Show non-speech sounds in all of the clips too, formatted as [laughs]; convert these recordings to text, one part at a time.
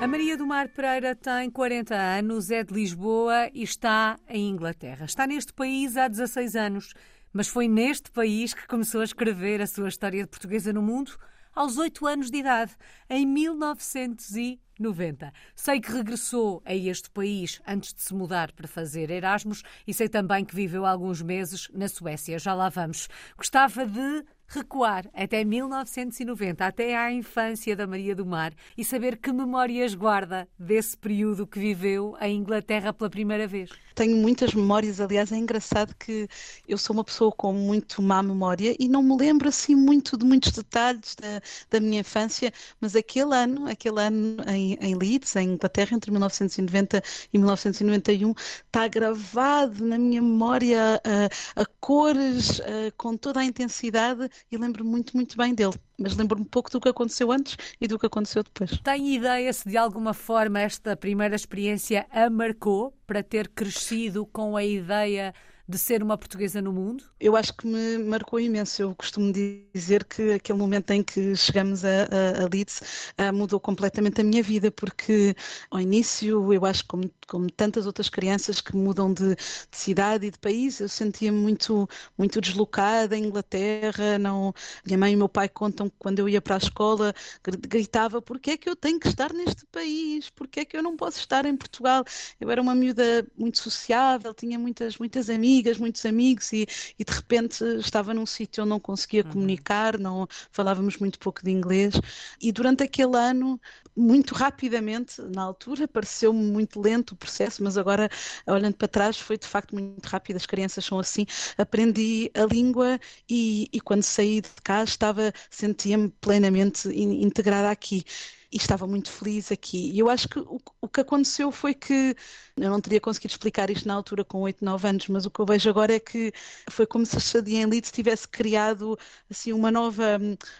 A Maria do Mar Pereira tem 40 anos, é de Lisboa e está em Inglaterra. Está neste país há 16 anos, mas foi neste país que começou a escrever a sua história de portuguesa no mundo aos 8 anos de idade, em 1990. Sei que regressou a este país antes de se mudar para fazer Erasmus e sei também que viveu alguns meses na Suécia. Já lá vamos. Gostava de recuar até 1990, até à infância da Maria do Mar e saber que memórias guarda desse período que viveu em Inglaterra pela primeira vez. Tenho muitas memórias, aliás, é engraçado que eu sou uma pessoa com muito má memória e não me lembro assim muito de muitos detalhes da, da minha infância, mas aquele ano, aquele ano em, em Leeds, em Inglaterra, entre 1990 e 1991, está gravado na minha memória a, a cores, a, com toda a intensidade e lembro muito, muito bem dele. Mas lembro-me pouco do que aconteceu antes e do que aconteceu depois. Tem ideia se de alguma forma esta primeira experiência a marcou para ter crescido com a ideia de ser uma portuguesa no mundo? Eu acho que me marcou imenso. Eu costumo dizer que aquele momento em que chegamos a, a, a Leeds uh, mudou completamente a minha vida, porque ao início, eu acho como, como tantas outras crianças que mudam de, de cidade e de país, eu sentia-me muito, muito deslocada em Inglaterra. Não... Minha mãe e meu pai contam que quando eu ia para a escola gritava: porque é que eu tenho que estar neste país? Porque é que eu não posso estar em Portugal? Eu era uma miúda muito sociável, tinha muitas, muitas amigas amigas, muitos amigos e, e de repente estava num sítio onde não conseguia uhum. comunicar, não falávamos muito pouco de inglês e durante aquele ano muito rapidamente, na altura, pareceu-me muito lento o processo, mas agora, olhando para trás, foi de facto muito rápido. As crianças são assim. Aprendi a língua e, e quando saí de casa estava, sentia-me plenamente integrada aqui e estava muito feliz aqui. E eu acho que o, o que aconteceu foi que eu não teria conseguido explicar isto na altura com 8, 9 anos, mas o que eu vejo agora é que foi como se a Shadia Leeds tivesse criado assim uma nova,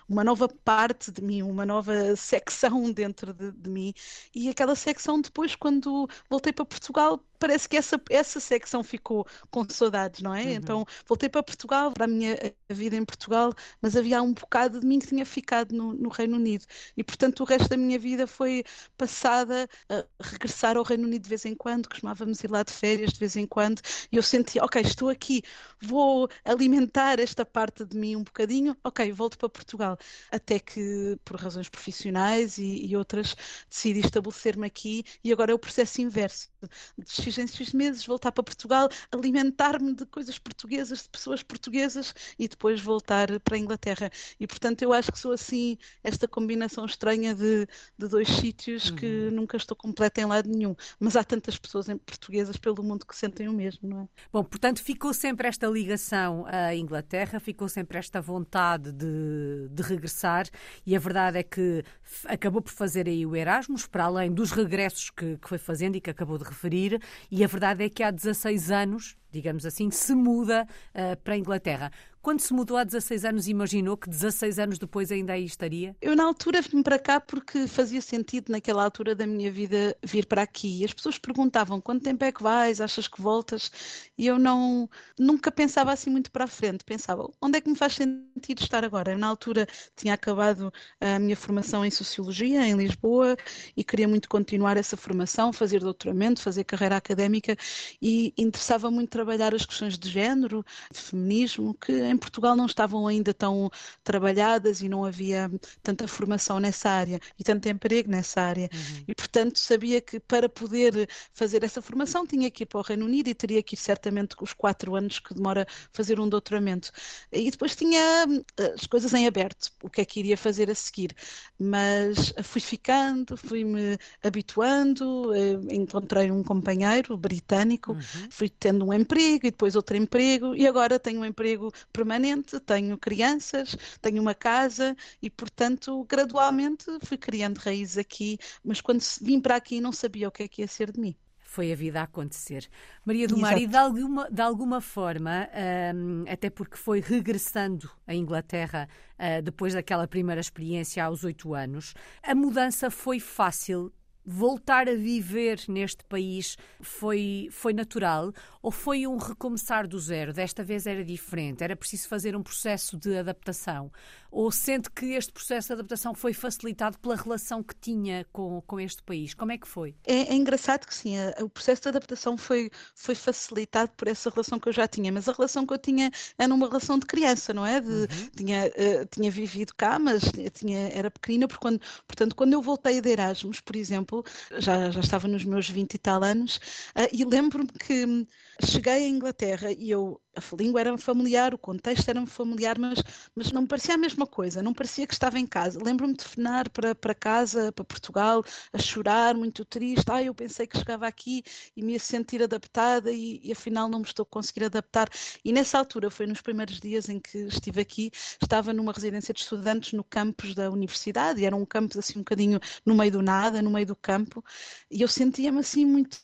uma nova parte de mim, uma nova secção [laughs] dentro de, de mim. E aquela secção depois, quando voltei para Portugal, parece que essa, essa secção ficou com saudades, não é? Uhum. Então voltei para Portugal, para a minha vida em Portugal, mas havia um bocado de mim que tinha ficado no, no Reino Unido. E portanto o resto da minha vida foi passada a regressar ao Reino Unido de vez em quando, costumávamos ir lá de férias de vez em quando, e eu sentia, ok, estou aqui, vou alimentar esta parte de mim um bocadinho, ok, volto para Portugal. Até que, por razões profissionais e, e outras, decidi estabelecer-me aqui e agora é o processo inverso. De X em X meses, voltar para Portugal, alimentar-me de coisas portuguesas, de pessoas portuguesas e depois voltar para a Inglaterra. E portanto eu acho que sou assim, esta combinação estranha de, de dois sítios uhum. que nunca estou completa em lado nenhum. Mas há tantas pessoas portuguesas pelo mundo que sentem o mesmo, não é? Bom, portanto ficou sempre esta ligação à Inglaterra, ficou sempre esta vontade de, de regressar e a verdade é que acabou por fazer aí o Erasmus, para além dos regressos que, que foi fazendo e que acabou de referir, e a verdade é que há 16 anos, digamos assim, se muda uh, para a Inglaterra. Quando se mudou há 16 anos, imaginou que 16 anos depois ainda aí estaria? Eu, na altura, vim para cá porque fazia sentido, naquela altura da minha vida, vir para aqui. As pessoas perguntavam quanto tempo é que vais, achas que voltas? E eu não, nunca pensava assim muito para a frente. Pensava, onde é que me faz sentido estar agora? Eu, na altura, tinha acabado a minha formação em Sociologia, em Lisboa, e queria muito continuar essa formação, fazer doutoramento, fazer carreira académica, e interessava muito trabalhar as questões de género, de feminismo, que em Portugal não estavam ainda tão trabalhadas e não havia tanta formação nessa área e tanto emprego nessa área. Uhum. E, portanto, sabia que para poder fazer essa formação tinha que ir para o Reino Unido e teria que ir certamente com os quatro anos que demora fazer um doutoramento. E depois tinha eh, as coisas em aberto, o que é que iria fazer a seguir. Mas fui ficando, fui-me habituando, eh, encontrei um companheiro britânico, uhum. fui tendo um emprego e depois outro emprego e agora tenho um emprego permanente, tenho crianças, tenho uma casa e, portanto, gradualmente fui criando raízes aqui, mas quando vim para aqui não sabia o que é que ia ser de mim foi a vida a acontecer. Maria do Mar, e de alguma, de alguma forma, um, até porque foi regressando à Inglaterra uh, depois daquela primeira experiência aos oito anos, a mudança foi fácil voltar a viver neste país foi, foi natural ou foi um recomeçar do zero? Desta vez era diferente, era preciso fazer um processo de adaptação? Ou sente que este processo de adaptação foi facilitado pela relação que tinha com, com este país? Como é que foi? É, é engraçado que sim, o processo de adaptação foi, foi facilitado por essa relação que eu já tinha, mas a relação que eu tinha era uma relação de criança, não é? De, uhum. tinha, uh, tinha vivido cá, mas tinha, era pequenina, porque quando, portanto, quando eu voltei de Erasmus, por exemplo, já, já estava nos meus 20 e tal anos, uh, e lembro-me que cheguei à Inglaterra e eu a língua era familiar, o contexto era familiar, mas, mas não me parecia a mesma coisa, não parecia que estava em casa. Lembro-me de fenar para, para casa, para Portugal, a chorar, muito triste. Ah, eu pensei que chegava aqui e me ia sentir adaptada e, e afinal não me estou a conseguir adaptar. E nessa altura, foi nos primeiros dias em que estive aqui, estava numa residência de estudantes no campus da universidade, e era um campus assim um bocadinho no meio do nada, no meio do campo, e eu sentia-me assim muito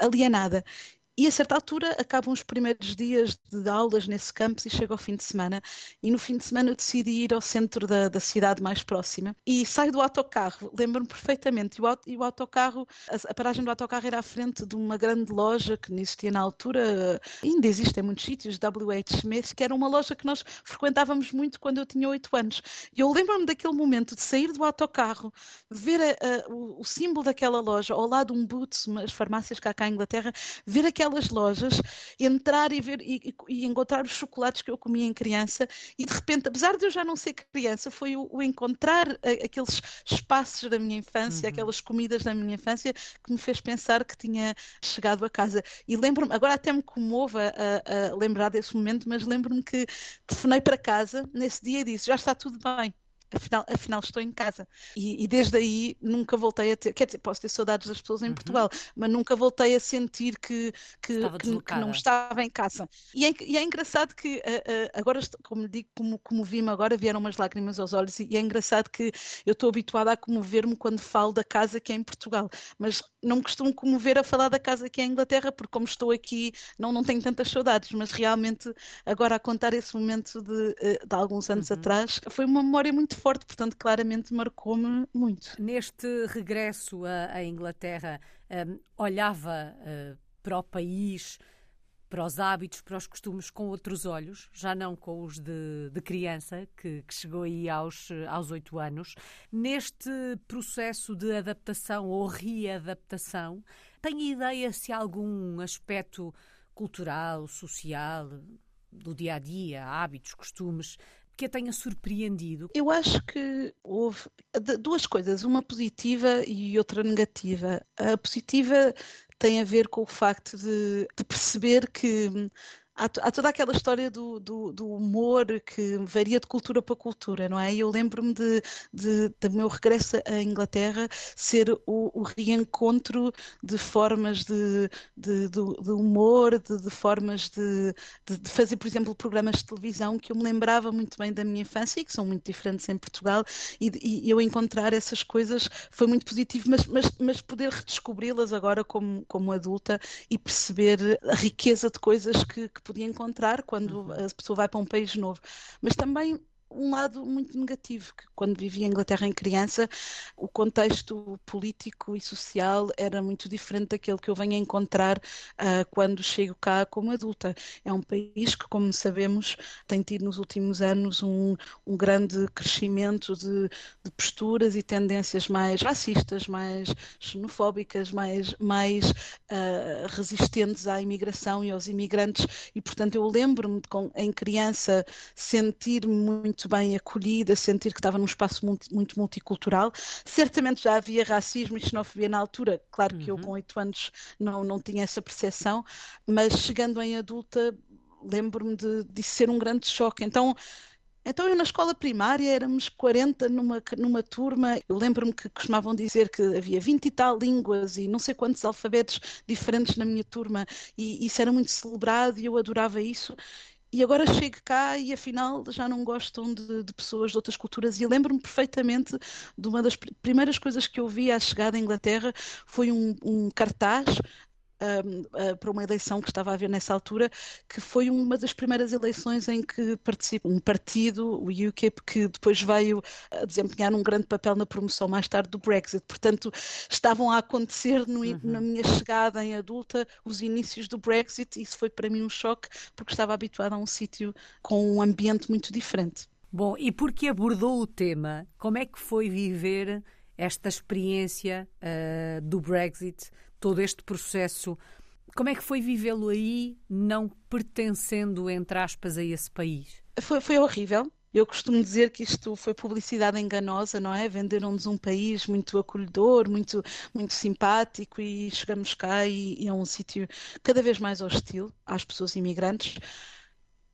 alienada. E a certa altura acabam os primeiros dias de aulas nesse campus e chega ao fim de semana. E no fim de semana eu decidi ir ao centro da, da cidade mais próxima e saio do autocarro. Lembro-me perfeitamente. E o, autocarro, a, a, paragem do autocarro era à frente de uma grande loja que existia na altura, ainda existe em muitos sítios, W.H. Smith, que era uma loja que nós frequentávamos muito quando eu tinha oito anos. E eu lembro-me daquele momento de sair do autocarro, ver a, a, o, o, símbolo daquela loja ao lado de um Boots, umas farmácias cá, cá em Inglaterra, ver aquela aquelas lojas, entrar e ver e, e, encontrar os chocolates que eu comia em criança e de repente, apesar de eu já não ser criança, foi o, o encontrar a, aqueles espaços da minha infância, uhum. aquelas comidas da minha infância que me fez pensar que tinha chegado a casa. E lembro-me, agora até me comova a, a lembrar desse momento, mas lembro-me que telefonei para casa nesse dia e disse: já está tudo bem afinal, afinal estou em casa. E, e, desde aí nunca voltei a ter, quer dizer, posso ter saudades das pessoas em uhum. Portugal, mas nunca voltei a sentir que, que, que, que não estava em casa. E é, e é engraçado que uh, uh, agora, como digo, como, como vi-me agora, vieram umas lágrimas aos olhos, e, e é engraçado que eu estou habituada a comover-me quando falo da casa que é em Portugal, mas não me costumo comover a falar da casa que é em Inglaterra, porque como estou aqui, não, não tenho tantas saudades, mas realmente agora a contar esse momento de, eh, de alguns anos uhum. atrás, foi uma memória muito forte, portanto, claramente marcou-me muito. Neste regresso à, Inglaterra, um, olhava uh, para o país, para os hábitos, para os costumes com outros olhos, já não com os de, de criança, que, que, chegou aí aos, 8 anos. Neste processo de adaptação ou readaptação, tem ideia se algum aspecto cultural, social, do dia a dia, hábitos, costumes, que a tenha surpreendido? Eu acho que houve duas coisas, uma positiva e outra negativa. A positiva tem a ver com o facto de, de perceber que há, há, toda aquela história do, do, do, humor que varia de cultura para cultura, não é? Eu lembro-me de, de, de, meu regresso à Inglaterra ser o, o reencontro de formas de, de, de humor, de, formas de, fazer, por exemplo, programas de televisão que eu me lembrava muito bem da minha infância e que são muito diferentes em Portugal, e, e eu encontrar essas coisas foi muito positivo, mas, mas, mas poder redescobri-las agora como, como adulta e perceber a riqueza de coisas que, que podia encontrar quando uhum. a pessoa vai para um país novo. Mas também um lado muito negativo, que quando vivia em Inglaterra em criança, o contexto político e social era muito diferente daquele que eu venho a encontrar uh, quando chego cá como adulta. É um país que, como sabemos, tem tido nos últimos anos um, um grande crescimento de, de, posturas e tendências mais racistas, mais xenofóbicas, mais, mais uh, resistentes à imigração e aos imigrantes, e portanto eu lembro-me em criança sentir-me muito muito bem acolhida, sentir que estava num espaço muito, muito multicultural. Certamente já havia racismo e xenofobia na altura, claro que uhum. eu com oito anos não, não tinha essa percepção, mas chegando em adulta lembro-me de, de ser um grande choque. Então, então, eu na escola primária éramos 40 numa, numa turma. Eu lembro-me que costumavam dizer que havia 20 e tal línguas e não sei quantos alfabetos diferentes na minha turma, e isso era muito celebrado e eu adorava isso e agora chego cá e afinal já não gostam de, de pessoas de outras culturas. E lembro-me perfeitamente de uma das primeiras coisas que eu vi à chegada à Inglaterra foi um, um cartaz uh, para uma eleição que estava a haver nessa altura, que foi uma das primeiras eleições em que participou um partido, o UKIP, que depois veio a desempenhar um grande papel na promoção mais tarde do Brexit. Portanto, estavam a acontecer no, uhum. na minha chegada em adulta os inícios do Brexit, e isso foi para mim um choque, porque estava habituada a um sítio com um ambiente muito diferente. Bom, e porque abordou o tema, como é que foi viver esta experiência uh, do Brexit, todo este processo? Como é que foi vivê-lo aí, não pertencendo, entre aspas, a esse país? Foi, foi horrível. Eu costumo dizer que isto foi publicidade enganosa, não é? Venderam-nos um país muito acolhedor, muito, muito simpático e chegamos cá e, e é um sítio cada vez mais hostil às pessoas imigrantes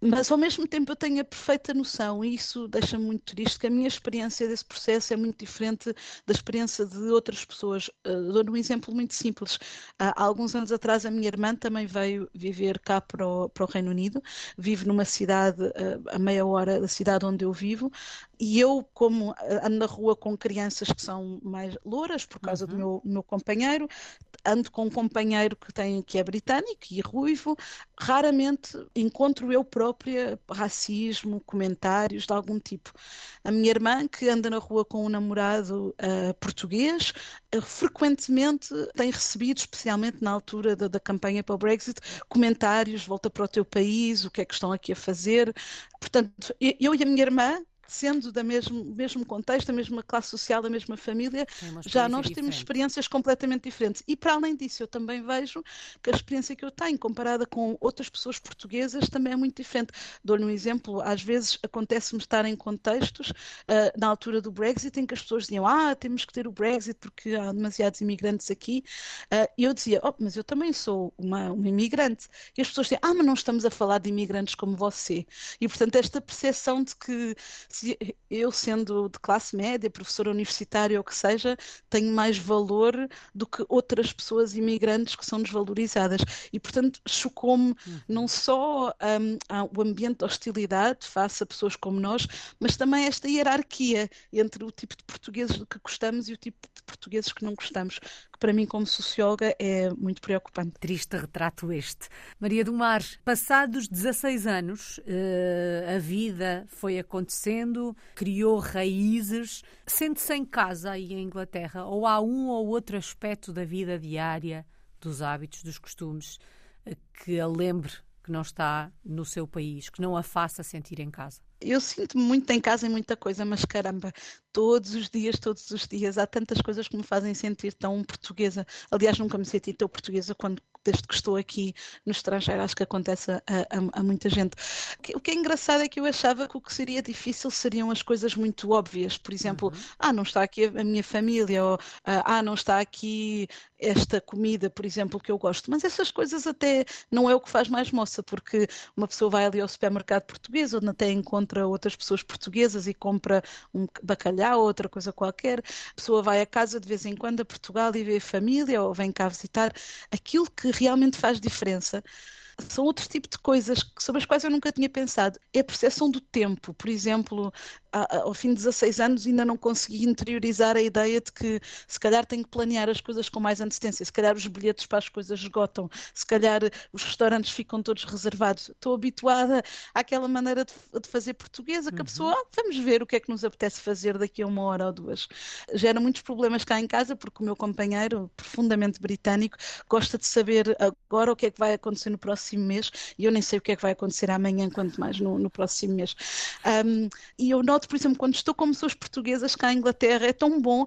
mas ao mesmo tempo eu tenho a perfeita noção, e isso deixa-me muito triste, que a minha experiência desse processo é muito diferente da experiência de outras pessoas. Uh, Dou-lhe um exemplo muito simples. Há alguns anos atrás, a minha irmã também veio viver cá para o, para o Reino Unido, vive numa cidade uh, a meia hora da cidade onde eu vivo, e eu, como ando na rua com crianças que são mais louras, por causa uhum. do meu, meu companheiro, ando com um companheiro que, tem, que é britânico e ruivo, raramente encontro eu própria racismo, comentários de algum tipo. A minha irmã, que anda na rua com um namorado uh, português, uh, frequentemente tem recebido, especialmente na altura da, da campanha para o Brexit, comentários: volta para o teu país, o que é que estão aqui a fazer. Portanto, eu e a minha irmã sendo da mesmo, mesmo contexto, da mesma classe social, da mesma família, já nós diferente. temos experiências completamente diferentes. E para além disso, eu também vejo que a experiência que eu tenho comparada com outras pessoas portuguesas também é muito diferente. Dou-lhe um exemplo, às vezes acontece-me estar em contextos, uh, na altura do Brexit, em que as pessoas diziam, ah, temos que ter o Brexit porque há demasiados imigrantes aqui. Uh, e eu dizia, oh, mas eu também sou uma, uma imigrante. E as pessoas diziam, ah, mas não estamos a falar de imigrantes como você. E, portanto, esta percepção de que se eu, sendo de classe média, professora universitária ou o que seja, tenho mais valor do que outras pessoas imigrantes que são desvalorizadas. E, portanto, chocou-me uhum. não só um, o ambiente de hostilidade face a pessoas como nós, mas também esta hierarquia entre o tipo de portugueses que gostamos e o tipo de portugueses que não gostamos, que para mim, como socióloga, é muito preocupante. Triste retrato este. Maria do Mar, passados 16 anos, eh, a vida foi acontecendo criou raízes. Sente-se em casa aí em Inglaterra? Ou há um ou outro aspecto da vida diária, dos hábitos, dos costumes, eh, que a lembre que não está no seu país, que não a faça sentir em casa? Eu sinto-me muito em casa em muita coisa, mas caramba, todos os dias, todos os dias, há tantas coisas que me fazem sentir tão portuguesa. Aliás, nunca me senti tão portuguesa quando desde que estou aqui no estrangeiro, acho que acontece a, a, a, muita gente. O que é engraçado é que eu achava que o que seria difícil seriam as coisas muito óbvias, por exemplo, uhum. ah, não está aqui a, minha família, ou ah, não está aqui esta comida, por exemplo, que eu gosto. Mas essas coisas até não é o que faz mais moça, porque uma pessoa vai ali ao supermercado português, onde até encontra outras pessoas portuguesas e compra um bacalhau ou outra coisa qualquer. A pessoa vai a casa de vez em quando a Portugal e vê a família ou vem cá visitar. Aquilo que realmente faz diferença são outro tipo de coisas sobre as quais eu nunca tinha pensado. É a percepção do tempo. Por exemplo, ao fim de 16 anos ainda não consegui interiorizar a ideia de que se calhar tenho que planear as coisas com mais antecedência, se calhar os bilhetes para as coisas esgotam, se calhar os restaurantes ficam todos reservados. Estou habituada àquela maneira de, de fazer portuguesa, que uhum. a pessoa, ah, vamos ver o que é que nos apetece fazer daqui a uma hora ou duas. Gera muitos problemas cá em casa, porque o meu companheiro, profundamente britânico, gosta de saber agora o que é que vai acontecer no próximo mês e eu nem sei o que é que vai acontecer amanhã, quanto mais no, no próximo mês. Um, e eu noto, por exemplo, quando estou com pessoas portuguesas cá em Inglaterra, é tão bom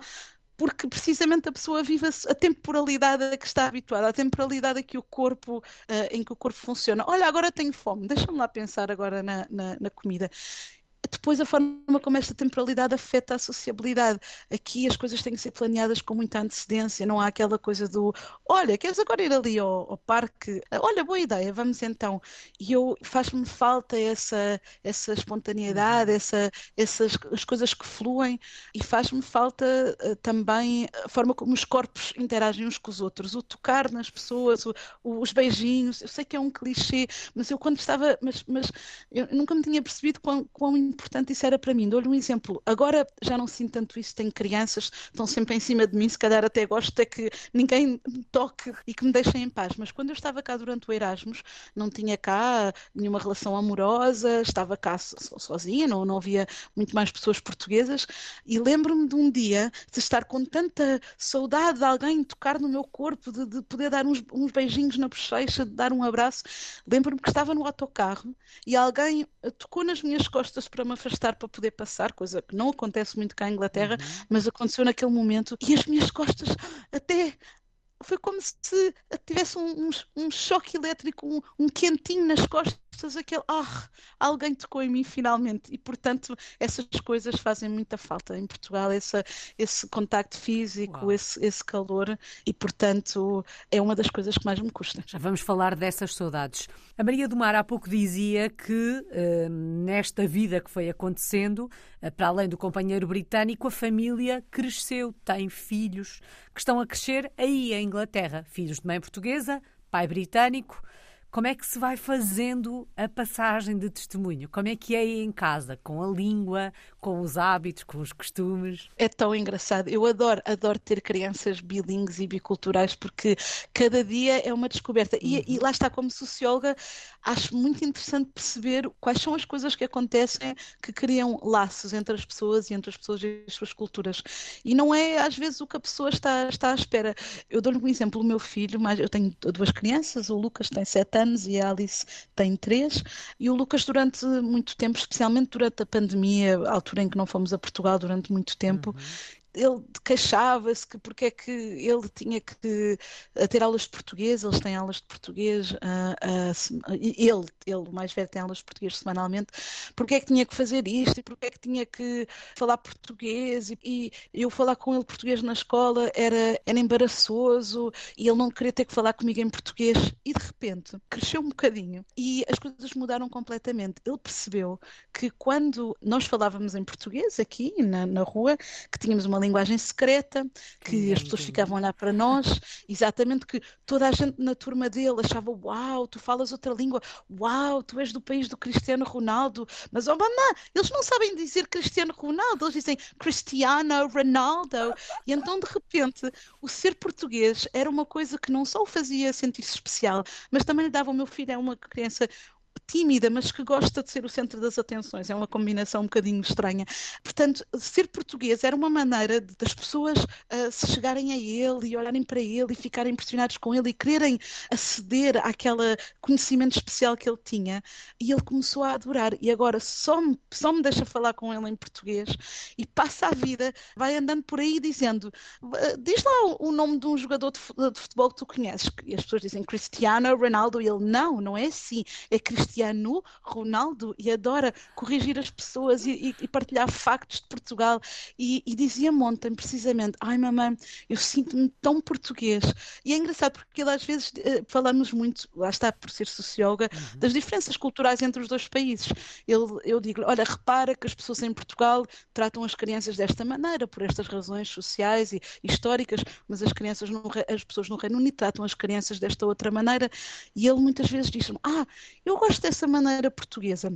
porque precisamente a pessoa vive a temporalidade a que está habituada, a temporalidade a que o corpo, uh, em que o corpo funciona. Olha, agora tenho fome, deixa-me lá pensar agora na, na, na comida depois a forma como esta temporalidade afeta a sociabilidade. Aqui as coisas têm que ser planeadas com muita antecedência, não há aquela coisa do olha, queres agora ir ali ao, ao parque? Olha, boa ideia, vamos então. E eu faz-me falta essa, essa espontaneidade, uhum. essa, essas as coisas que fluem e faz-me falta uh, também a forma como os corpos interagem uns com os outros, o tocar nas pessoas, o, o, os beijinhos. Eu sei que é um clichê, mas eu quando estava, mas, mas eu nunca me tinha percebido quão, quão importante isso era para mim. Dou-lhe um exemplo. Agora já não sinto tanto isso, tenho crianças, estão sempre em cima de mim, se calhar até gosto é que ninguém me toque e que me deixem em paz. Mas quando eu estava cá durante o Erasmus, não tinha cá nenhuma relação amorosa, estava cá sozinha, não, não havia muito mais pessoas portuguesas, e lembro-me de um dia de estar com tanta saudade de alguém tocar no meu corpo, de, de poder dar uns, uns beijinhos na bochecha, de dar um abraço. Lembro-me que estava no autocarro e alguém tocou nas minhas costas para me afastar para poder passar, coisa que não acontece muito cá em Inglaterra, uhum. mas aconteceu naquele momento e as minhas costas até foi como se tivesse um, um, um choque elétrico, um, um, quentinho nas costas, aquele, ah, alguém tocou em mim finalmente. E, portanto, essas coisas fazem muita falta em Portugal, essa, esse contacto físico, esse, esse calor, e, portanto, é uma das coisas que mais me custa. Já vamos falar dessas saudades. A Maria do Mar há pouco dizia que, uh, nesta vida que foi acontecendo, uh, para além do companheiro britânico, a família cresceu, tem filhos que estão a crescer aí em Inglaterra. Filhos de mãe portuguesa, pai britânico. Como é que se vai fazendo a passagem de testemunho? Como é que é aí em casa? Com a língua, com os hábitos, com os costumes? É tão engraçado. Eu adoro, adoro ter crianças bilingues e biculturais porque cada dia é uma descoberta. E, uhum. e lá está, como socióloga, acho muito interessante perceber quais são as coisas que acontecem que criam laços entre as pessoas e entre as pessoas e as suas culturas. E não é às vezes o que a pessoa está, está à espera. Eu dou-lhe um exemplo, o meu filho, mas eu tenho duas crianças, o Lucas tem sete anos e a Alice tem três, e o Lucas durante muito tempo, especialmente durante a pandemia, altura em que não fomos a Portugal durante muito tempo, uhum ele queixava-se que porque é que ele tinha que ter aulas de português, eles têm aulas de português, uh, uh, ele, ele, mais velho, tem aulas de português semanalmente, porque é que tinha que fazer isto e porque é que tinha que falar português? E, e, eu falar com ele português na escola era, era embaraçoso e ele não queria ter que falar comigo em português. E de repente cresceu um bocadinho e as coisas mudaram completamente. Ele percebeu que quando nós falávamos em português aqui na, na rua, que tínhamos uma linguagem secreta, que as pessoas ficavam a olhar para nós, exatamente que toda a gente na turma dele achava: Uau, tu falas outra língua, uau, tu és do país do Cristiano Ronaldo, mas oh mamãe, eles não sabem dizer Cristiano Ronaldo, eles dizem Cristiano Ronaldo. E então, de repente, o ser português era uma coisa que não só o fazia sentir-se especial, mas também lhe dava o meu filho, é uma criança tímida, mas que gosta de ser o centro das atenções. É uma combinação um bocadinho estranha. Portanto, ser português era uma maneira de, das pessoas uh, se chegarem a ele e olharem para ele e ficarem impressionados com ele e quererem aceder àquele conhecimento especial que ele tinha. E ele começou a adorar. E agora só me, só me deixa falar com ele em português e passa a vida, vai andando por aí dizendo: uh, diz lá o, nome de um jogador de futebol que tu conheces. E as pessoas dizem Cristiano Ronaldo. E ele: não, não é assim. É Cristiano Cristiano Ronaldo e adora corrigir as pessoas e, e partilhar factos de Portugal. E, e dizia-me ontem, precisamente, ai mamãe, eu sinto-me tão português. E é engraçado porque ele às vezes uh, falamos muito, lá está por ser socióloga, uhum. das diferenças culturais entre os dois países. Ele, eu digo olha, repara que as pessoas em Portugal tratam as crianças desta maneira, por estas razões sociais e históricas, mas as crianças, no, as pessoas no Reino Unido tratam as crianças desta outra maneira. E ele muitas vezes diz-me, ah, eu gosto dessa maneira portuguesa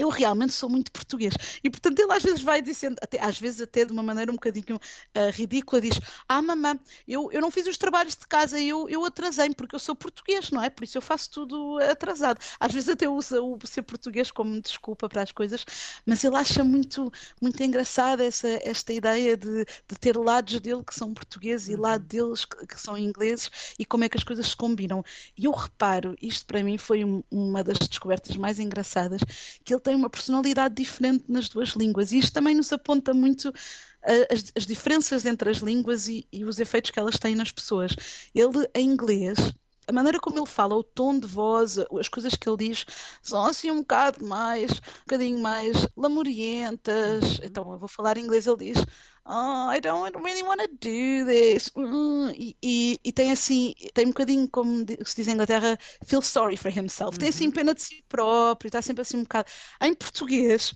eu realmente sou muito português. E, portanto, ele às vezes vai dizendo, até, às vezes até de uma maneira um bocadinho uh, ridícula, diz: Ah, mamã, eu, eu não fiz os trabalhos de casa, eu, eu atrasei, porque eu sou português, não é? Por isso eu faço tudo atrasado. Às vezes até usa o ser português como desculpa para as coisas, mas ele acha muito, muito engraçada essa, esta ideia de, de ter lados dele que são portugueses e lados uhum. deles que, que, são ingleses e como é que as coisas se combinam. E eu reparo, isto para mim foi um, uma das descobertas mais engraçadas, que ele ele tem uma personalidade diferente nas duas línguas. E isto também nos aponta muito as, as diferenças entre as línguas e, e os efeitos que elas têm nas pessoas. Ele, em inglês, a maneira como ele fala, o tom de voz, as coisas que ele diz são assim um bocado mais, um bocadinho mais lamurientas. Uhum. Então, eu vou falar em inglês, ele diz oh, I don't really want to do this. Uh, e, e, e, tem assim, tem um bocadinho, como se diz em Inglaterra, feel sorry for himself. Uhum. Tem assim uhum. pena de si próprio, está sempre assim um bocado. Em português,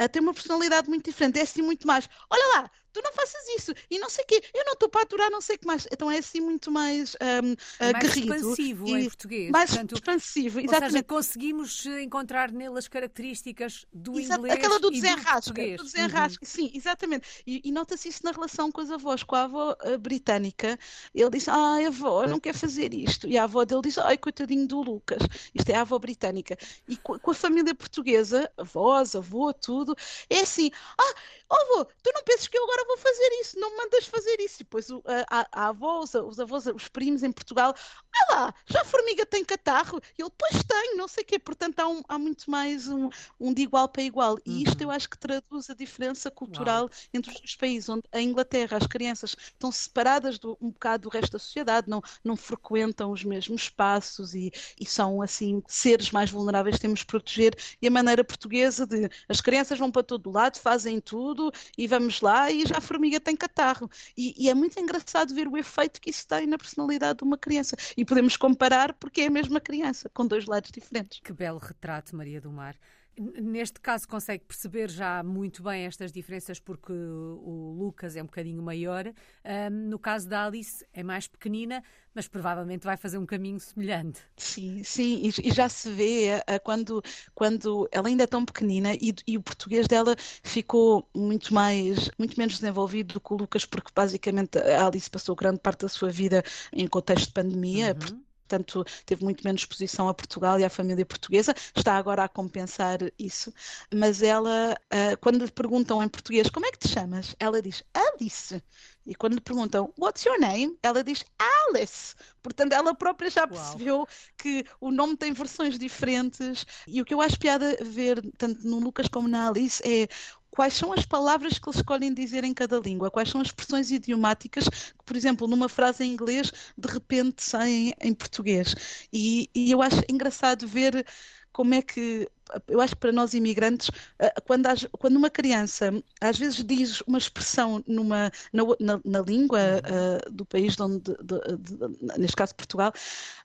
uh, tem uma personalidade muito diferente, é assim muito mais. Olha lá, tu não faças isso, e não sei o quê, eu não estou para aturar não sei o que mais. Então é assim muito mais um, é mais guerrido. expansivo em português. Mais Portanto, expansivo, exatamente. Seja, conseguimos encontrar nele as características do Exato, inglês Aquela do desenrasca, do, do uhum. sim, exatamente. E, e nota-se isso na relação com as avós, com a avó uh, britânica. Ele disse, ah, avó, eu não quero fazer isto. E a avó dele disse, ai, coitadinho do Lucas. Isto é a avó britânica. E com, com a família portuguesa, avós, avô, tudo, é assim, ah, avô, tu não pensas que eu agora vou fazer isso, não me mandas fazer isso. E depois o, a, a avó, os, os avós, os primos em Portugal, ah lá, já a formiga tem catarro? E ele, pois tem, não sei o quê. Portanto, há, um, há muito mais um, um, de igual para igual. E isto eu uhum. acho que traduz a diferença cultural Uau. entre os dois países, onde a Inglaterra, as crianças estão separadas do, um bocado do resto da sociedade, não, não frequentam os mesmos espaços e, e são, assim, seres mais vulneráveis temos de proteger. E a maneira portuguesa de as crianças vão para todo lado, fazem tudo e vamos lá e já a formiga tem catarro. E, e é muito engraçado ver o efeito que isso tem na personalidade de uma criança. E podemos comparar porque é a mesma criança, com dois lados diferentes. Que belo retrato, Maria do Mar. Neste caso consegue perceber já muito bem estas diferenças porque o Lucas é um bocadinho maior. Um, no caso da Alice é mais pequenina, mas provavelmente vai fazer um caminho semelhante. Sim, sim, e, já se vê uh, quando, quando ela ainda é tão pequenina e, e, o português dela ficou muito mais, muito menos desenvolvido do que o Lucas, porque basicamente a Alice passou grande parte da sua vida em contexto de pandemia. Uhum portanto teve muito menos exposição a Portugal e à família portuguesa, está agora a compensar isso, mas ela, uh, quando lhe perguntam em português como é que te chamas, ela diz Alice, e quando lhe perguntam What's your name, ela diz Alice, portanto ela própria já percebeu Uau. que o nome tem versões diferentes, e o que eu acho piada ver, tanto no Lucas como na Alice, é quais são as palavras que eles escolhem dizer em cada língua, quais são as expressões idiomáticas que, por exemplo, numa frase em inglês, de repente saem em português. E, e eu acho engraçado ver como é que eu acho que para nós imigrantes, eh, quando, quando uma criança às vezes diz uma expressão numa, na, na, na língua uh, do país, de onde, de, de, neste caso Portugal,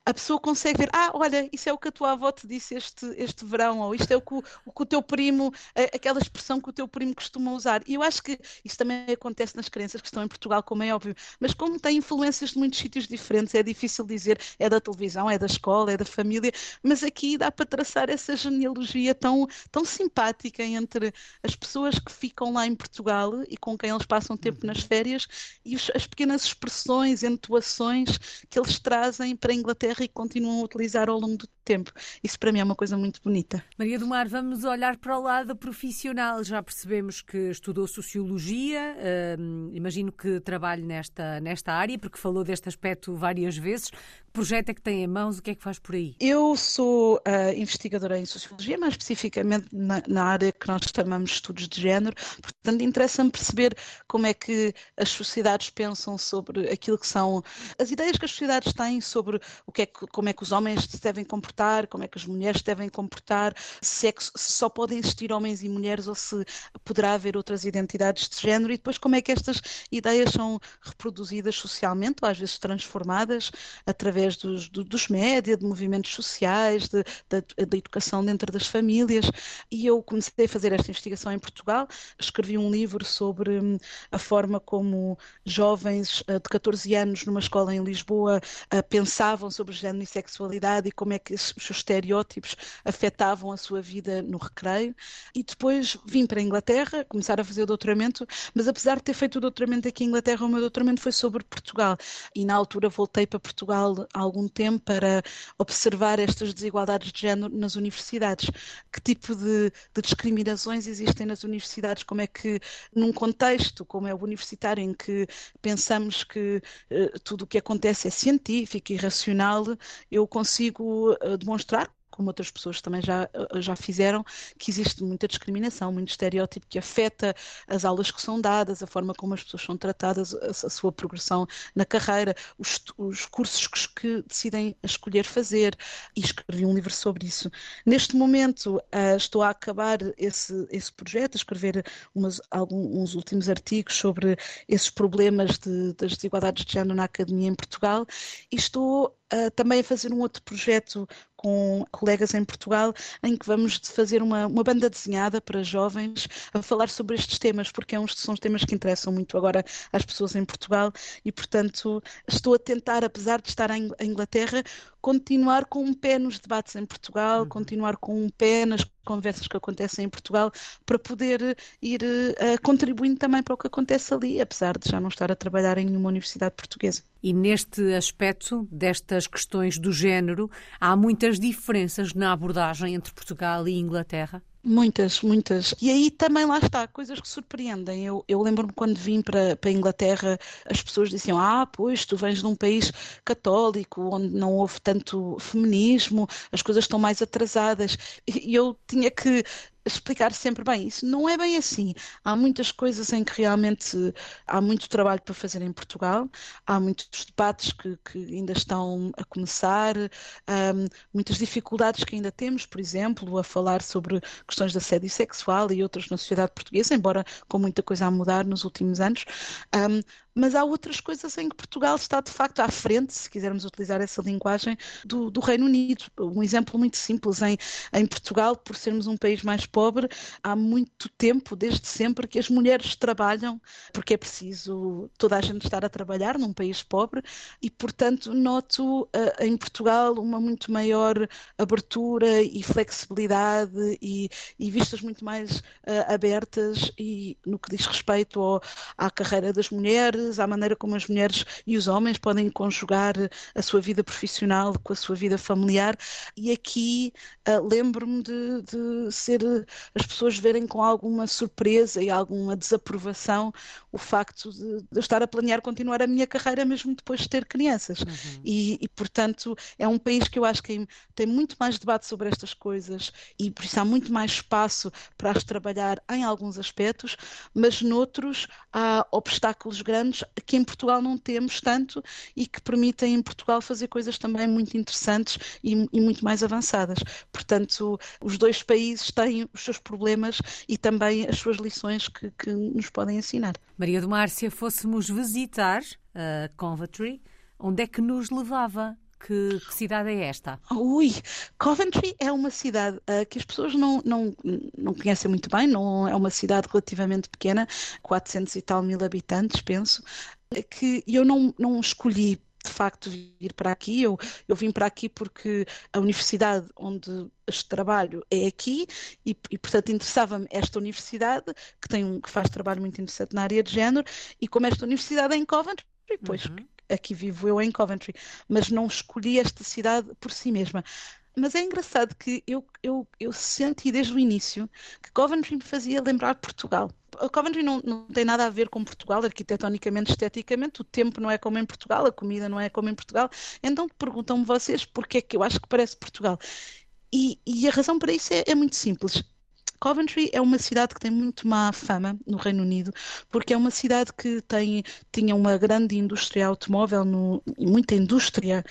a pessoa consegue ver, ah, olha, isso é o que a tua avó te disse este, este verão, ou isto é o que o, que o teu primo, aquela expressão que o teu primo costuma usar. E eu acho que isso também acontece nas crianças que estão em Portugal, como é óbvio, mas como tem influências de muitos sítios diferentes, é difícil dizer, é da televisão, é da escola, é da família, mas aqui dá para traçar essa genealogia tão, tão simpática entre as pessoas que ficam lá em Portugal e com quem eles passam tempo nas uhum. férias e os, as pequenas expressões, entoações que eles trazem para a Inglaterra e continuam a utilizar ao longo do tempo. Isso para mim é uma coisa muito bonita. Maria do Mar, vamos olhar para o lado profissional. Já percebemos que estudou Sociologia, uh, imagino que trabalhe nesta, nesta área, porque falou deste aspecto várias vezes. Que projeto é que tem em mãos? O que é que faz por aí? Eu sou uh, investigadora em Sociologia, mais especificamente na, na, área que nós chamamos de estudos de género. Portanto, interessa-me perceber como é que as sociedades pensam sobre aquilo que são as ideias que as sociedades têm sobre o que é que, como é que os homens se devem comportar comportar, como é que as mulheres devem comportar, se, é se só podem existir homens e mulheres ou se poderá haver outras identidades de género e depois como é que estas ideias são reproduzidas socialmente ou às vezes transformadas através dos, do, dos de movimentos sociais, de, da educação dentro das famílias. E eu comecei a fazer esta investigação em Portugal, escrevi um livro sobre hum, a forma como jovens eh, de 14 anos numa escola em Lisboa eh, pensavam sobre género e sexualidade e como é que os seus estereótipos afetavam a sua vida no recreio. E depois vim para a Inglaterra, começar a fazer o doutoramento, mas apesar de ter feito o doutoramento aqui em Inglaterra, o meu doutoramento foi sobre Portugal. E na altura voltei para Portugal há algum tempo para observar estas desigualdades de género nas universidades. Que tipo de, de discriminações existem nas universidades? Como é que, num contexto como é o universitário, em que pensamos que uh, tudo o que acontece é científico e racional, eu consigo demonstrar como outras pessoas também já, já fizeram, que existe muita discriminação, muito estereótipo que afeta as aulas que são dadas, a forma como as pessoas são tratadas, a, a sua progressão na carreira, os, os cursos que, que, decidem escolher fazer. E escrevi um livro sobre isso. Neste momento uh, estou a acabar esse, esse projeto, a escrever umas, alguns últimos artigos sobre esses problemas de, das desigualdades de género na academia em Portugal e estou uh, também a fazer um outro projeto com colegas em Portugal, em que vamos fazer uma, uma banda desenhada para jovens a falar sobre estes temas, porque é são temas que interessam muito agora às pessoas em Portugal. E, portanto, estou a tentar, apesar de estar em Inglaterra, continuar com um pé nos debates em Portugal, uhum. continuar com um pé nas conversas que acontecem em Portugal, para poder ir uh, contribuindo também para o que acontece ali, apesar de já não estar a trabalhar em nenhuma universidade portuguesa. E neste aspecto destas questões do género, há muitas diferenças na abordagem entre Portugal e Inglaterra? Muitas, muitas. E aí também lá está, coisas que surpreendem. Eu, eu lembro-me quando vim para, para a Inglaterra, as pessoas diziam: Ah, pois, tu vens de um país católico, onde não houve tanto feminismo, as coisas estão mais atrasadas. E eu tinha que explicar sempre bem, isso não é bem assim. Há muitas coisas em que realmente há muito trabalho para fazer em Portugal, há muitos debates que, que ainda estão a começar, um, muitas dificuldades que ainda temos, por exemplo, a falar sobre questões de assédio sexual e outras na sociedade portuguesa, embora com muita coisa a mudar nos últimos anos. Um, mas há outras coisas em que Portugal está de facto à frente, se quisermos utilizar essa linguagem, do, do Reino Unido. Um exemplo muito simples: em, em Portugal, por sermos um país mais pobre, há muito tempo, desde sempre, que as mulheres trabalham, porque é preciso toda a gente estar a trabalhar num país pobre, e portanto noto uh, em Portugal uma muito maior abertura e flexibilidade e, e vistas muito mais uh, abertas e no que diz respeito ao, à carreira das mulheres mulheres, à maneira como as mulheres e os homens podem conjugar a sua vida profissional com a sua vida familiar. E aqui uh, lembro-me de, de, ser as pessoas verem com alguma surpresa e alguma desaprovação o facto de, de eu estar a planear continuar a minha carreira mesmo depois de ter crianças. Uhum. E, e, portanto, é um país que eu acho que tem muito mais debate sobre estas coisas e por isso há muito mais espaço para as trabalhar em alguns aspectos, mas noutros há obstáculos grandes que em Portugal não temos tanto e que permitem em Portugal fazer coisas também muito interessantes e, e muito mais avançadas. Portanto, os dois países têm os seus problemas e também as suas lições que, que nos podem ensinar. Maria do Mar, se a fôssemos visitar a uh, Coventry, onde é que nos levava? Que, que, cidade é esta? Ui, Coventry é uma cidade uh, que as pessoas não, não, não conhecem muito bem, não é uma cidade relativamente pequena, 400 e tal mil habitantes, penso, que eu não, não escolhi de facto vir para aqui. Eu, eu vim para aqui porque a universidade onde trabalho é aqui e, e portanto interessava-me esta universidade que tem que faz trabalho muito interessante na área de género e como esta universidade é em Coventry, depois uhum aqui vivo eu em Coventry, mas não escolhi esta cidade por si mesma. Mas é engraçado que eu, eu, eu senti desde o início que Coventry me fazia lembrar Portugal. Coventry não, não tem nada a ver com Portugal, arquitetonicamente, esteticamente, o tempo não é como em Portugal, a comida não é como em Portugal. Então perguntam-me vocês porque é que eu acho que parece Portugal. E, e a razão para isso é, é muito simples. Coventry é uma cidade que tem muito má fama no Reino Unido, porque é uma cidade que tem, tinha uma grande indústria automóvel, no, muita indústria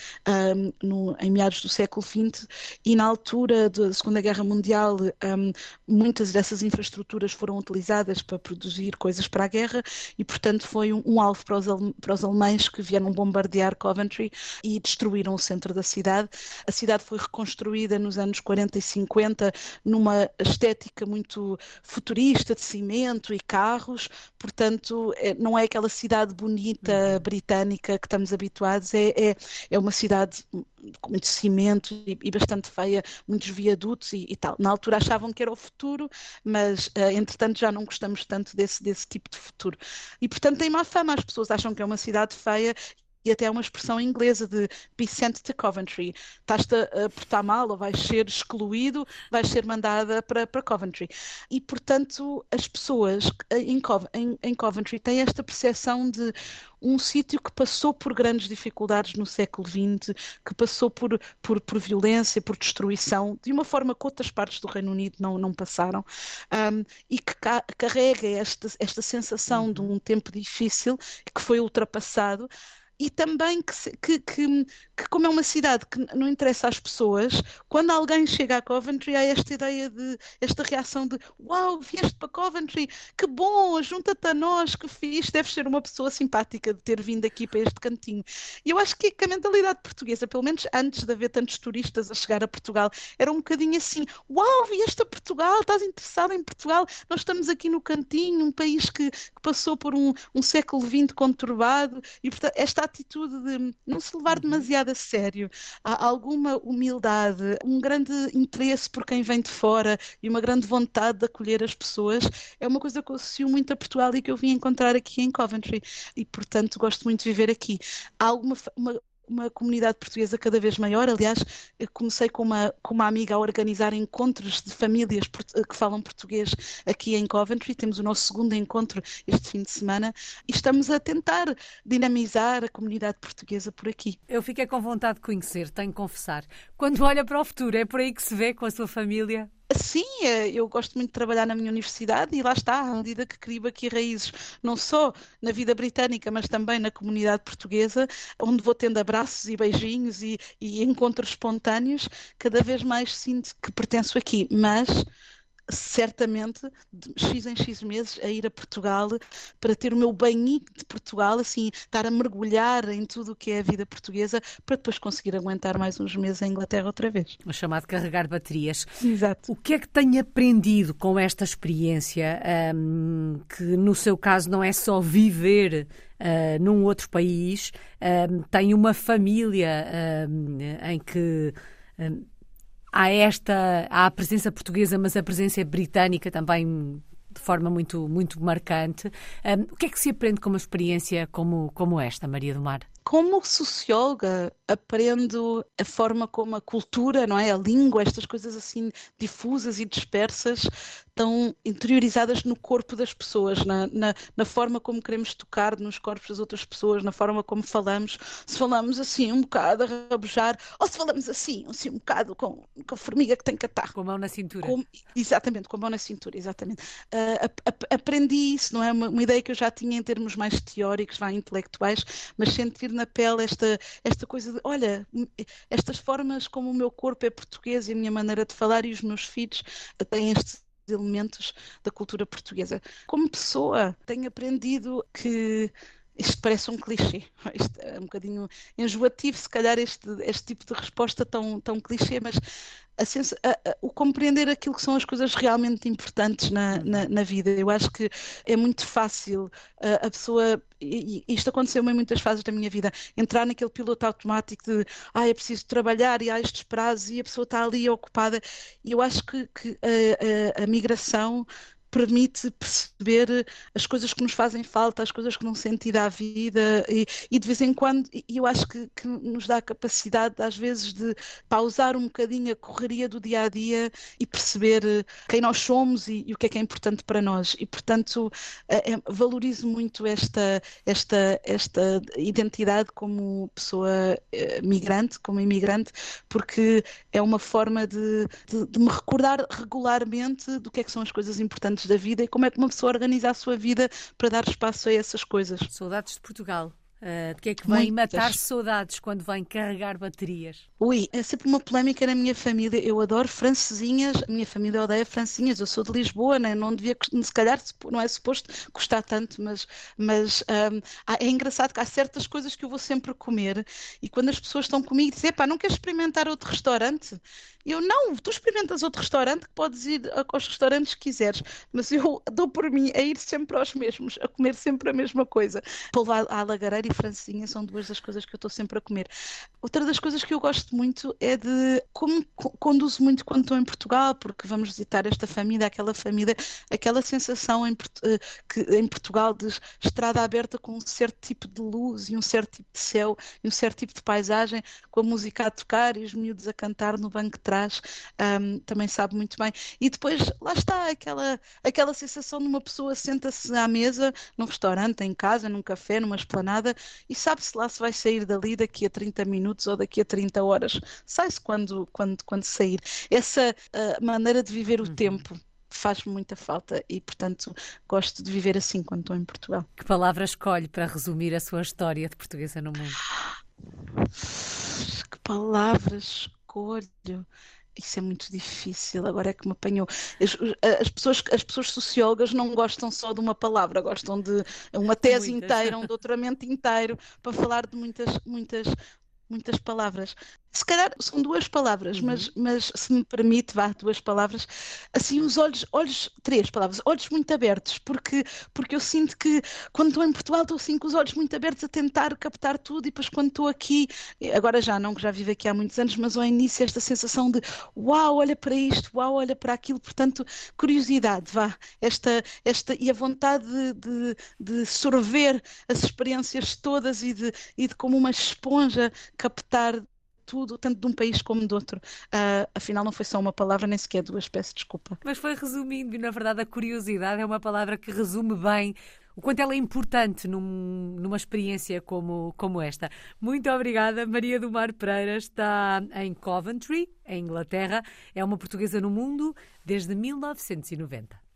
um, no, em meados do século XX, e na altura da Segunda Guerra Mundial, um, muitas dessas infraestruturas foram utilizadas para produzir coisas para a guerra, e portanto foi um, um alvo para os, para os alemães que vieram bombardear Coventry e destruíram o centro da cidade. A cidade foi reconstruída nos anos 40 e 50 numa estética muito futurista de cimento e carros, portanto, é, não é aquela cidade bonita uhum. britânica que estamos habituados, é, é, é uma cidade com muito cimento e, e bastante feia, muitos viadutos e, e, tal. Na altura achavam que era o futuro, mas uh, entretanto já não gostamos tanto desse, desse tipo de futuro. E portanto tem má fama, as pessoas acham que é uma cidade feia e até uma expressão inglesa de be sent to Coventry. Estás-te a portar mal ou vais ser excluído, vais ser mandada para, para Coventry. E, portanto, as pessoas em, em, em Coventry têm esta percepção de um sítio que passou por grandes dificuldades no século XX, que passou por, por, por violência, por destruição, de uma forma que outras partes do Reino Unido não, não passaram, um, e que ca carrega esta, esta sensação de um tempo difícil que foi ultrapassado e também que, que, que, que, como é uma cidade que não interessa às pessoas, quando alguém chega a Coventry, há esta ideia de, esta reação de uau, vieste para Coventry, que bom, junta-te a nós, que fixe, deves ser uma pessoa simpática de ter vindo aqui para este cantinho. E eu acho que, a mentalidade portuguesa, pelo menos antes de haver tantos turistas a chegar a Portugal, era um bocadinho assim, uau, vieste a Portugal, estás interessado em Portugal, nós estamos aqui no cantinho, um país que, que passou por um, um século XX conturbado, e portanto, esta atitude de não se levar uhum. demasiado a sério, há alguma humildade, um grande interesse por quem vem de fora e uma grande vontade de acolher as pessoas, é uma coisa que eu associo muito a Portugal e que eu vim encontrar aqui em Coventry. E, portanto, gosto muito de viver aqui. Há alguma uma, uma comunidade portuguesa cada vez maior. Aliás, comecei com uma, com uma amiga a organizar encontros de famílias que falam português aqui em Coventry. Temos o nosso segundo encontro este fim de semana e estamos a tentar dinamizar a comunidade portuguesa por aqui. Eu fiquei com vontade de conhecer, tenho que confessar. Quando olha para o futuro, é por aí que se vê com a sua família? Sim, é, eu gosto muito de trabalhar na minha universidade e lá está, à medida que crio aqui raízes, não só na vida britânica, mas também na comunidade portuguesa, onde vou tendo abraços e beijinhos e, e encontros espontâneos, cada vez mais sinto que pertenço aqui. Mas certamente de X em X meses a ir a Portugal para ter o meu banho de Portugal, assim, estar a mergulhar em tudo o que é a vida portuguesa para depois conseguir aguentar mais uns meses em Inglaterra outra vez. O chamado carregar baterias. Exato. O que é que tem aprendido com esta experiência, um, que no seu caso não é só viver uh, num outro país, um, tem uma família um, em que há esta há a presença portuguesa, mas a presença britânica também de forma muito, muito marcante. Um, o que é que se aprende com uma experiência como, como esta, Maria do Mar? Como socióloga, aprendo a forma como a cultura, não é? A língua, estas coisas assim difusas e dispersas, estão interiorizadas no corpo das pessoas, na, na, na, forma como queremos tocar nos corpos das outras pessoas, na forma como falamos. Se falamos assim, um bocado a rabujar, ou se falamos assim, assim um bocado com, com a formiga que tem catarro. Com a mão na cintura. Com, exatamente, com a mão na cintura, exatamente. Uh, aprendi isso, não é? Uma, uma, ideia que eu já tinha em termos mais teóricos, vai, intelectuais, mas sentir na pele esta, esta coisa de, olha, estas formas como o meu corpo é português e a minha maneira de falar e os meus filhos têm este elementos da cultura portuguesa. Como pessoa, tenho aprendido que isto parece um clichê, [laughs] isto é um bocadinho enjoativo, se calhar, este, este tipo de resposta tão, tão clichê, mas a, a, a, o compreender aquilo que são as coisas realmente importantes na, na, na vida. Eu acho que é muito fácil a pessoa, e isto aconteceu em muitas fases da minha vida, entrar naquele piloto automático de ah, é preciso trabalhar e há estes prazos e a pessoa está ali ocupada. E eu acho que, que a, a migração permite perceber as coisas que nos fazem falta, as coisas que não sentido à vida e, e, de vez em quando, e eu acho que, que, nos dá a capacidade às vezes de pausar um bocadinho a correria do dia a dia e perceber quem nós somos e, e o que é que é importante para nós. E portanto é, é, valorizo muito esta, esta, esta identidade como pessoa é, migrante, como imigrante, porque é uma forma de, de, de me recordar regularmente do que é que são as coisas importantes da vida e como é que uma pessoa organiza a sua vida para dar espaço a essas coisas. Saudades de Portugal. Uh, de que é que vem Muitas. matar saudades quando vem carregar baterias? Ui, é sempre uma polémica na minha família. Eu adoro francesinhas, a minha família odeia francesinhas. Eu sou de Lisboa, né? não devia, se calhar, não é suposto custar tanto, mas, mas um, é engraçado que há certas coisas que eu vou sempre comer e quando as pessoas estão comigo dizem, pá, não queres experimentar outro restaurante? Eu não, tu experimentas outro restaurante que podes ir aos restaurantes que quiseres, mas eu [laughs] dou por mim a ir sempre aos mesmos, a comer sempre a mesma coisa. Polvo à lagareira e francinha são duas das coisas que eu estou sempre a comer. Outra das coisas que eu gosto muito é de como conduzo muito quando estou em Portugal, porque vamos visitar esta família, aquela família, aquela sensação em, eh, que, em Portugal de estrada aberta com um certo tipo de luz e um certo tipo de céu e um certo tipo de paisagem, com a música a tocar e os miúdos a cantar no banco de trás, um, também sabe muito bem. E depois lá está aquela, aquela sensação de uma pessoa senta-se à mesa, num restaurante, em casa, num café, numa esplanada, e sabe-se lá se vai sair dali daqui a 30 minutos ou daqui a 30 horas. Sai-se quando, quando, quando sair. Essa uh, maneira de viver o uhum. tempo faz muita falta e, portanto, gosto de viver assim quando estou em Portugal. Que palavra escolhe para resumir a sua história de portuguesa no mundo? Que palavras escolho? Isso é muito difícil, agora é que me apanhou. As, as, pessoas, as pessoas sociólogas não gostam só de uma palavra, gostam de uma tese muitas. inteira, um doutoramento inteiro, para falar de muitas, muitas, muitas palavras. Se calhar são duas palavras, uhum. mas, mas se me permite, vá, duas palavras, assim, os olhos, olhos, três palavras, olhos muito abertos, porque, porque eu sinto que quando estou em Portugal estou assim com os olhos muito abertos a tentar captar tudo e depois quando estou aqui, agora já não, que já vivo aqui há muitos anos, mas ao início esta sensação de uau, olha para isto, uau, olha para aquilo, portanto, curiosidade, vá, esta, esta e a vontade de, de, de sorver as experiências todas e de, e de como uma esponja captar tudo, tanto de um país como de outro. Uh, afinal, não foi só uma palavra, nem sequer duas, peço desculpa. Mas foi resumindo, e na verdade a curiosidade é uma palavra que resume bem o quanto ela é importante num, numa experiência como, como esta. Muito obrigada. Maria do Mar Pereira está em Coventry, em Inglaterra. É uma portuguesa no mundo desde 1990.